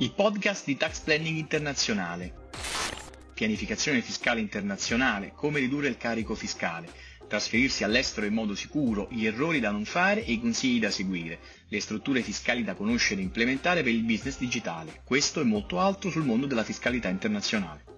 il podcast di Tax Planning Internazionale. Pianificazione fiscale internazionale, come ridurre il carico fiscale, trasferirsi all'estero in modo sicuro, gli errori da non fare e i consigli da seguire, le strutture fiscali da conoscere e implementare per il business digitale. Questo e molto altro sul mondo della fiscalità internazionale.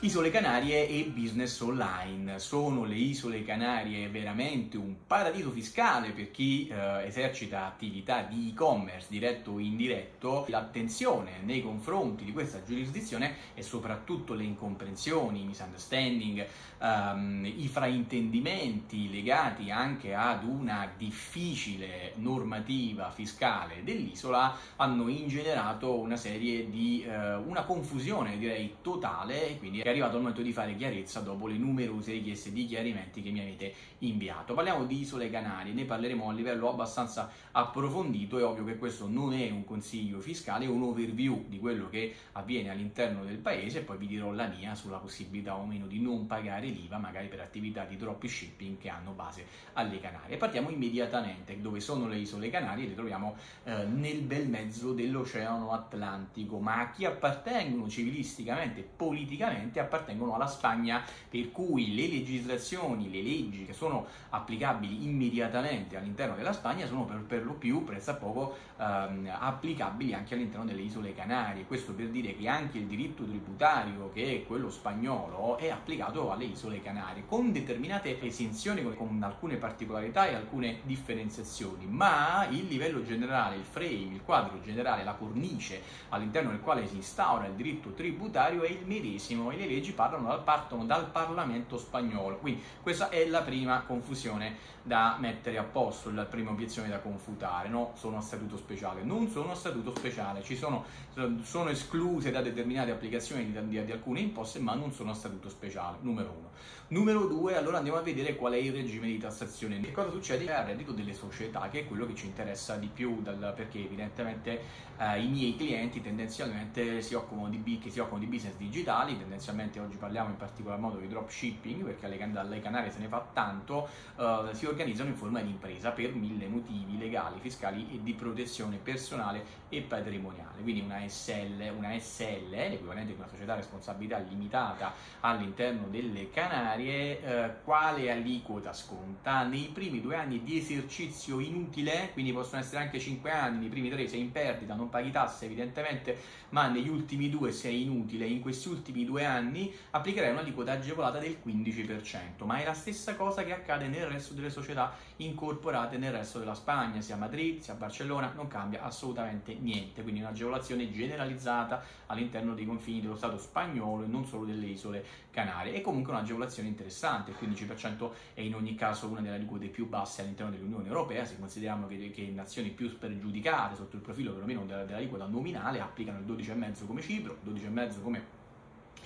Isole Canarie e business online. Sono le Isole Canarie veramente un paradiso fiscale per chi eh, esercita attività di e-commerce diretto o indiretto? L'attenzione nei confronti di questa giurisdizione e soprattutto le incomprensioni, i misunderstanding, ehm, i fraintendimenti legati anche ad una difficile normativa fiscale dell'isola hanno ingenerato una serie di eh, una confusione direi totale quindi è arrivato il momento di fare chiarezza dopo le numerose richieste di chiarimenti che mi avete inviato. Parliamo di Isole Canarie, ne parleremo a livello abbastanza approfondito, è ovvio che questo non è un consiglio fiscale, è un overview di quello che avviene all'interno del paese e poi vi dirò la mia sulla possibilità o meno di non pagare l'IVA magari per attività di dropshipping che hanno base alle Canarie. Partiamo immediatamente dove sono le Isole Canarie, le troviamo eh, nel bel mezzo dell'Oceano Atlantico, ma a chi appartengono civilisticamente e politicamente direttamente appartengono alla Spagna, per cui le legislazioni, le leggi che sono applicabili immediatamente all'interno della Spagna sono per, per lo più, prezza poco, ehm, applicabili anche all'interno delle isole Canarie. Questo per dire che anche il diritto tributario, che è quello spagnolo, è applicato alle isole Canarie, con determinate esenzioni, con, alcune particolarità e alcune differenziazioni, ma il livello generale, il frame, il quadro generale, la cornice all'interno del quale si instaura il diritto tributario è il medesimo e le leggi parlano partono dal Parlamento spagnolo. Quindi questa è la prima confusione da mettere a posto, la prima obiezione da confutare. No, sono a statuto speciale. Non sono a statuto speciale, ci sono, sono escluse da determinate applicazioni di, di, di, alcune imposte, ma non sono a statuto speciale. Numero uno. Numero due, allora andiamo a vedere qual è il regime di tassazione. Che cosa succede al reddito delle società, che è quello che ci interessa di più, dal, perché evidentemente eh, i miei clienti tendenzialmente si occupano di, che si occupano di business digitali, tendenzialmente specialmente oggi parliamo in particolar modo di dropshipping, perché alle, alle Canarie se ne fa tanto, uh, si organizzano in forma di impresa per mille motivi legali, fiscali e di protezione personale e patrimoniale. Quindi una SL, una SL l'equivalente di una società a responsabilità limitata all'interno delle Canarie, uh, quale aliquota sconta? Nei primi due anni di esercizio inutile, quindi possono essere anche cinque anni, nei primi tre sei in perdita, non paghi tasse evidentemente, ma negli ultimi due sei inutile, in questi ultimi due anni anni applicherai un'aliquota agevolata del 15%, ma è la stessa cosa che accade nel resto delle società incorporate nel resto della Spagna, sia a Madrid sia a Barcellona, non cambia assolutamente niente, quindi un'agevolazione generalizzata all'interno dei confini dello Stato spagnolo e non solo delle isole Canarie. È comunque un'agevolazione interessante, il 15% è in ogni caso una delle aliquote più basse all'interno dell'Unione Europea, se consideriamo che, che nazioni più spregiudicate sotto il profilo perlomeno dell'aliquota nominale applicano il 12,5 come Cipro, 12,5 come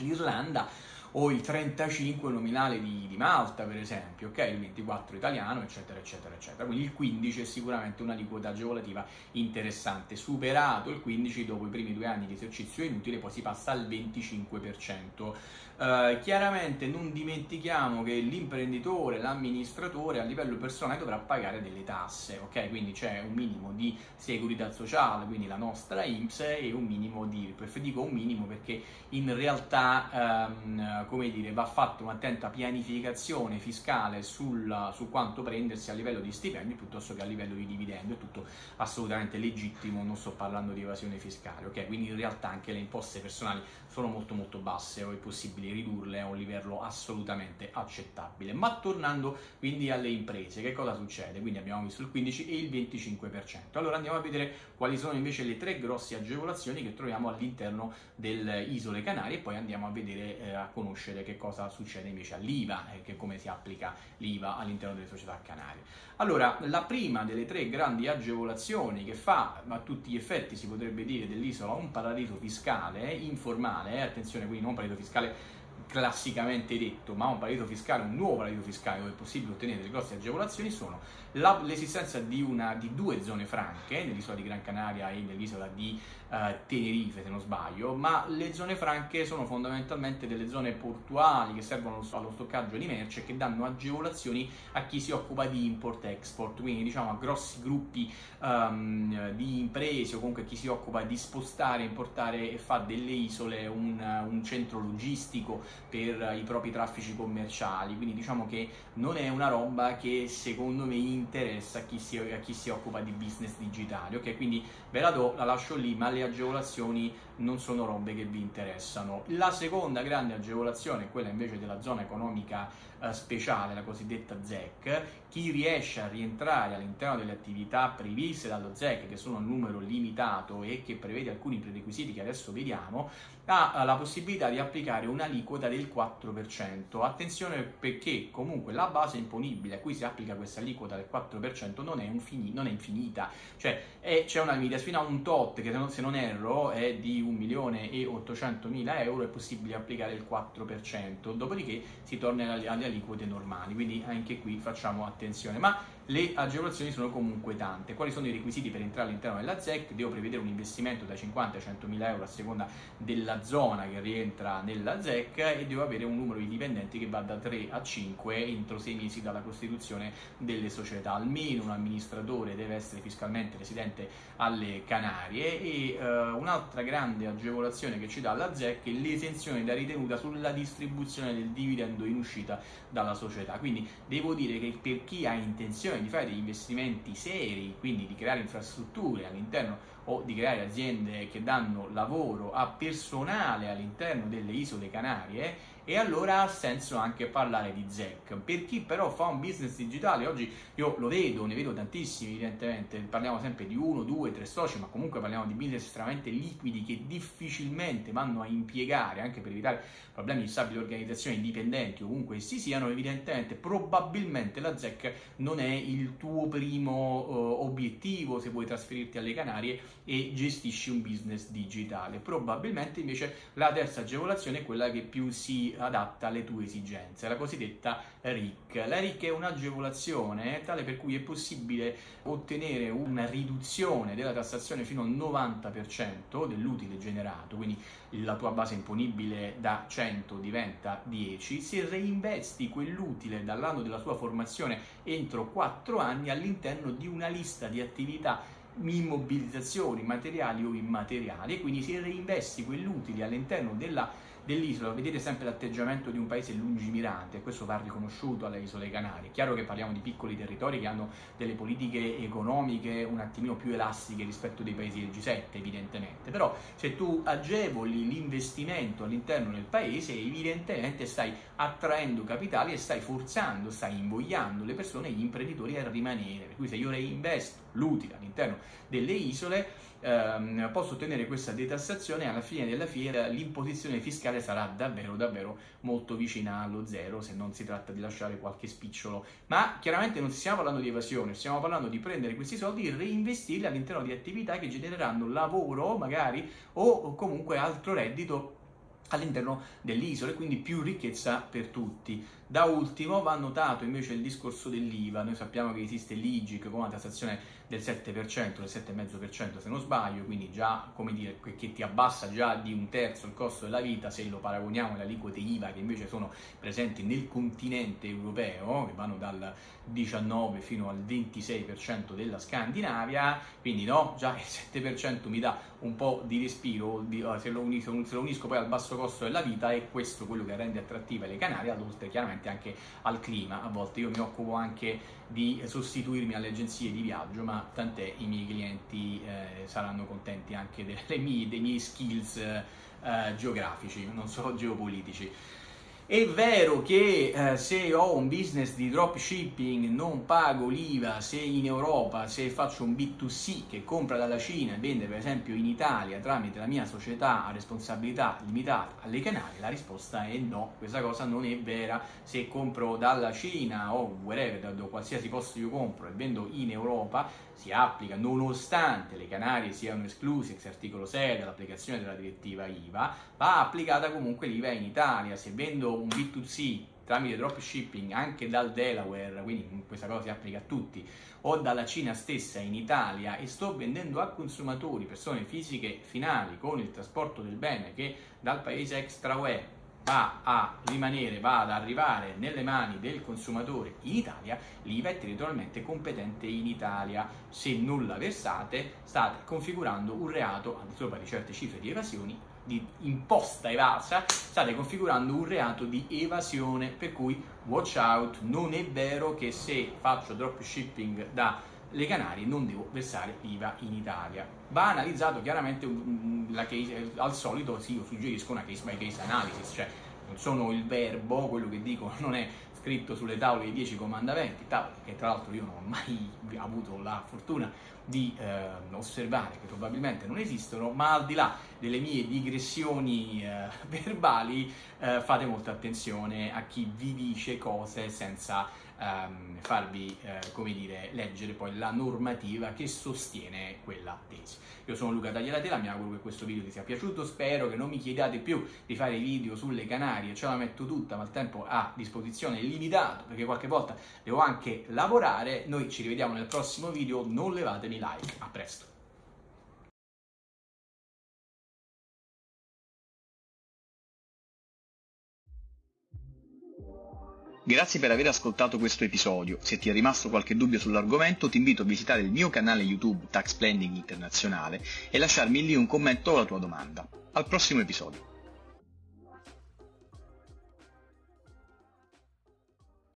l'Irlanda o il 35 nominale di, di, Malta, per esempio, ok? Il 24 italiano, eccetera, eccetera, eccetera. Quindi il 15 è sicuramente un'aliquota agevolativa interessante. Superato il 15 dopo i primi due anni di esercizio inutile, poi si passa al 25%. Uh, chiaramente non dimentichiamo che l'imprenditore, l'amministratore a livello personale dovrà pagare delle tasse, ok? Quindi c'è un minimo di segurità sociale, quindi la nostra IMSS e un minimo di. Dico un minimo perché in realtà um, come dire, va fatta un'attenta pianificazione fiscale sul, su quanto prendersi a livello di stipendi piuttosto che a livello di dividendo, è tutto assolutamente legittimo, non sto parlando di evasione fiscale, ok? Quindi in realtà anche le imposte personali sono molto molto basse o è possibile ridurle a un livello assolutamente accettabile. Ma tornando quindi alle imprese, che cosa succede? Quindi abbiamo visto il 15 e il 25%. Allora andiamo a vedere quali sono invece le tre grosse agevolazioni che troviamo all'interno delle isole Canarie e poi andiamo a vedere eh, a conoscere che cosa succede invece all'IVA e come si applica l'IVA all'interno delle società canarie. Allora, la prima delle tre grandi agevolazioni che fa a tutti gli effetti, si potrebbe dire, dell'isola un paradiso fiscale informale, eh, attenzione quindi non un paradiso fiscale classicamente detto, ma un paradiso fiscale, un nuovo paradiso fiscale dove è possibile ottenere delle grosse agevolazioni sono la, l'esistenza di, una, di, due zone franche nell'isola di Gran Canaria e nell'isola di uh, Tenerife, se non sbaglio, ma le zone franche sono fondamentalmente delle zone portuali che servono allo stoccaggio di merce e che danno agevolazioni a chi si occupa di import-export, quindi diciamo a grossi gruppi um, di imprese o comunque chi si occupa di spostare, importare e fa delle isole un, un centro logistico per i propri traffici commerciali, quindi diciamo che non è una roba che secondo me interessa a chi si, a chi si occupa di business digitali, ok? Quindi ve la do, la lascio lì, ma le agevolazioni non sono robe che vi interessano. La seconda grande agevolazione è quella invece della zona economica eh, speciale, la cosiddetta ZEC. Chi riesce a rientrare all'interno delle attività previste dallo ZEC, che sono un numero limitato e che prevede alcuni prerequisiti che adesso vediamo, ha la possibilità di applicare un'aliquota del 4%. Attenzione perché comunque la base imponibile a cui si applica questa aliquota del 4% non è, fini, non è infinita, cioè è, c'è una limite fino a un tot che se non erro è di 1 milione e 800 mila euro è possibile applicare il 4%, dopodiché si torna alle aliquote normali, quindi anche qui facciamo attenzione. Ma le agevolazioni sono comunque tante. Quali sono i requisiti per entrare all'interno della ZEC? Devo prevedere un investimento da 50 a 100 mila euro a seconda della zona che rientra nella ZEC e devo avere un numero di dipendenti che va da 3 a 5 entro 6 mesi dalla costituzione delle società. Almeno un amministratore deve essere fiscalmente residente alle Canarie e uh, un'altra grande agevolazione che ci dà la ZEC è l'esenzione da ritenuta sulla distribuzione del dividendo in uscita dalla società. Quindi devo dire che per chi ha intenzione di fare degli investimenti seri, quindi di creare infrastrutture all'interno o di creare aziende che danno lavoro a personale all'interno delle isole Canarie, e allora ha senso anche parlare di ZEC. Per chi però fa un business digitale, oggi io lo vedo, ne vedo tantissimi evidentemente, parliamo sempre di uno, due, tre soci, ma comunque parliamo di business estremamente liquidi che difficilmente vanno a impiegare, anche per evitare problemi di stabile organizzazione dipendenti ovunque essi siano, evidentemente probabilmente la ZEC non è il tuo primo uh, obiettivo se vuoi trasferirti alle Canarie e gestisci un business digitale. Probabilmente invece la terza agevolazione è quella che più si adatta alle tue esigenze, la cosiddetta RIC. La RIC è un'agevolazione tale per cui è possibile ottenere una riduzione della tassazione fino al 90% dell'utile generato, quindi la tua base imponibile da 100 diventa 10, se reinvesti quell'utile dall'anno della tua formazione entro 4 anni all'interno di una lista di attività immobilizzazioni materiali o immateriali e quindi se reinvesti quell'utile all'interno della dell'isola, vedete sempre l'atteggiamento di un paese lungimirante, e questo va riconosciuto alle isole Canarie. È chiaro che parliamo di piccoli territori che hanno delle politiche economiche un attimino più elastiche rispetto dei paesi del G7, evidentemente, però se tu agevoli l'investimento all'interno del paese, evidentemente stai attraendo capitali e stai forzando, stai invogliando le persone, gli imprenditori a rimanere. Per cui se io reinvesto l'utile all'interno delle isole, ehm, posso ottenere questa detassazione e alla fine della fiera l'imposizione fiscale sarà davvero davvero molto vicina allo zero se non si tratta di lasciare qualche spicciolo ma chiaramente non stiamo parlando di evasione stiamo parlando di prendere questi soldi e reinvestirli all'interno di attività che genereranno lavoro magari o comunque altro reddito all'interno dell'isola e quindi più ricchezza per tutti. Da ultimo va notato invece il discorso dell'IVA, noi sappiamo che esiste l'IGIC con una tassazione del 7%, del 7,5% se non sbaglio, quindi già come dire che ti abbassa già di un terzo il costo della vita se lo paragoniamo alle aliquote IVA che invece sono presenti nel continente europeo, che vanno dal 19 fino al 26% della Scandinavia, quindi no, già il 7% mi dà un po' di respiro, se lo, unisco, se lo unisco poi al basso costo della vita è questo quello che rende attrattive le Canarie, oltre chiaramente anche al clima, a volte io mi occupo anche di sostituirmi alle agenzie di viaggio, ma tant'è i miei clienti eh, saranno contenti anche mie, dei miei skills eh, geografici, non solo geopolitici. È vero che eh, se ho un business di dropshipping non pago l'IVA se in Europa, se faccio un B2C che compra dalla Cina e vende per esempio in Italia tramite la mia società a responsabilità limitata alle Canarie, la risposta è no, questa cosa non è vera. Se compro dalla Cina o wherever, da qualsiasi posto io compro e vendo in Europa, si applica nonostante le Canarie siano escluse ex articolo 6 dall'applicazione della direttiva IVA, va applicata comunque l'IVA in Italia. Se vendo un B2C tramite dropshipping anche dal Delaware, quindi questa cosa si applica a tutti, o dalla Cina stessa in Italia e sto vendendo a consumatori, persone fisiche finali con il trasporto del bene che dal paese extra UE va a rimanere, va ad arrivare nelle mani del consumatore in Italia, l'IVA è territorialmente competente in Italia. Se non la versate, state configurando un reato, al di sopra di certe cifre di evasioni, di imposta evasa, state configurando un reato di evasione, per cui watch out, non è vero che se faccio dropshipping da le Canarie non devo versare l'IVA in Italia. Va analizzato chiaramente la case, al solito sì, io suggerisco una case by case analysis, cioè non sono il verbo, quello che dico non è scritto sulle tavole dei 10 comandamenti, tavole che tra l'altro io non ho mai avuto la fortuna di eh, osservare, che probabilmente non esistono, ma al di là delle mie digressioni eh, verbali eh, fate molta attenzione a chi vi dice cose senza ehm, farvi, eh, come dire, leggere poi la normativa che sostiene quella tesi. Io sono Luca Tagliatela, mi auguro che questo video vi sia piaciuto, spero che non mi chiediate più di fare video sulle Canarie, ce la metto tutta, ma il tempo a disposizione è limitato, perché qualche volta devo anche lavorare, noi ci rivediamo nel prossimo video, non levatemi like, a presto! Grazie per aver ascoltato questo episodio. Se ti è rimasto qualche dubbio sull'argomento, ti invito a visitare il mio canale YouTube Tax Planning Internazionale e lasciarmi lì un commento o la tua domanda. Al prossimo episodio.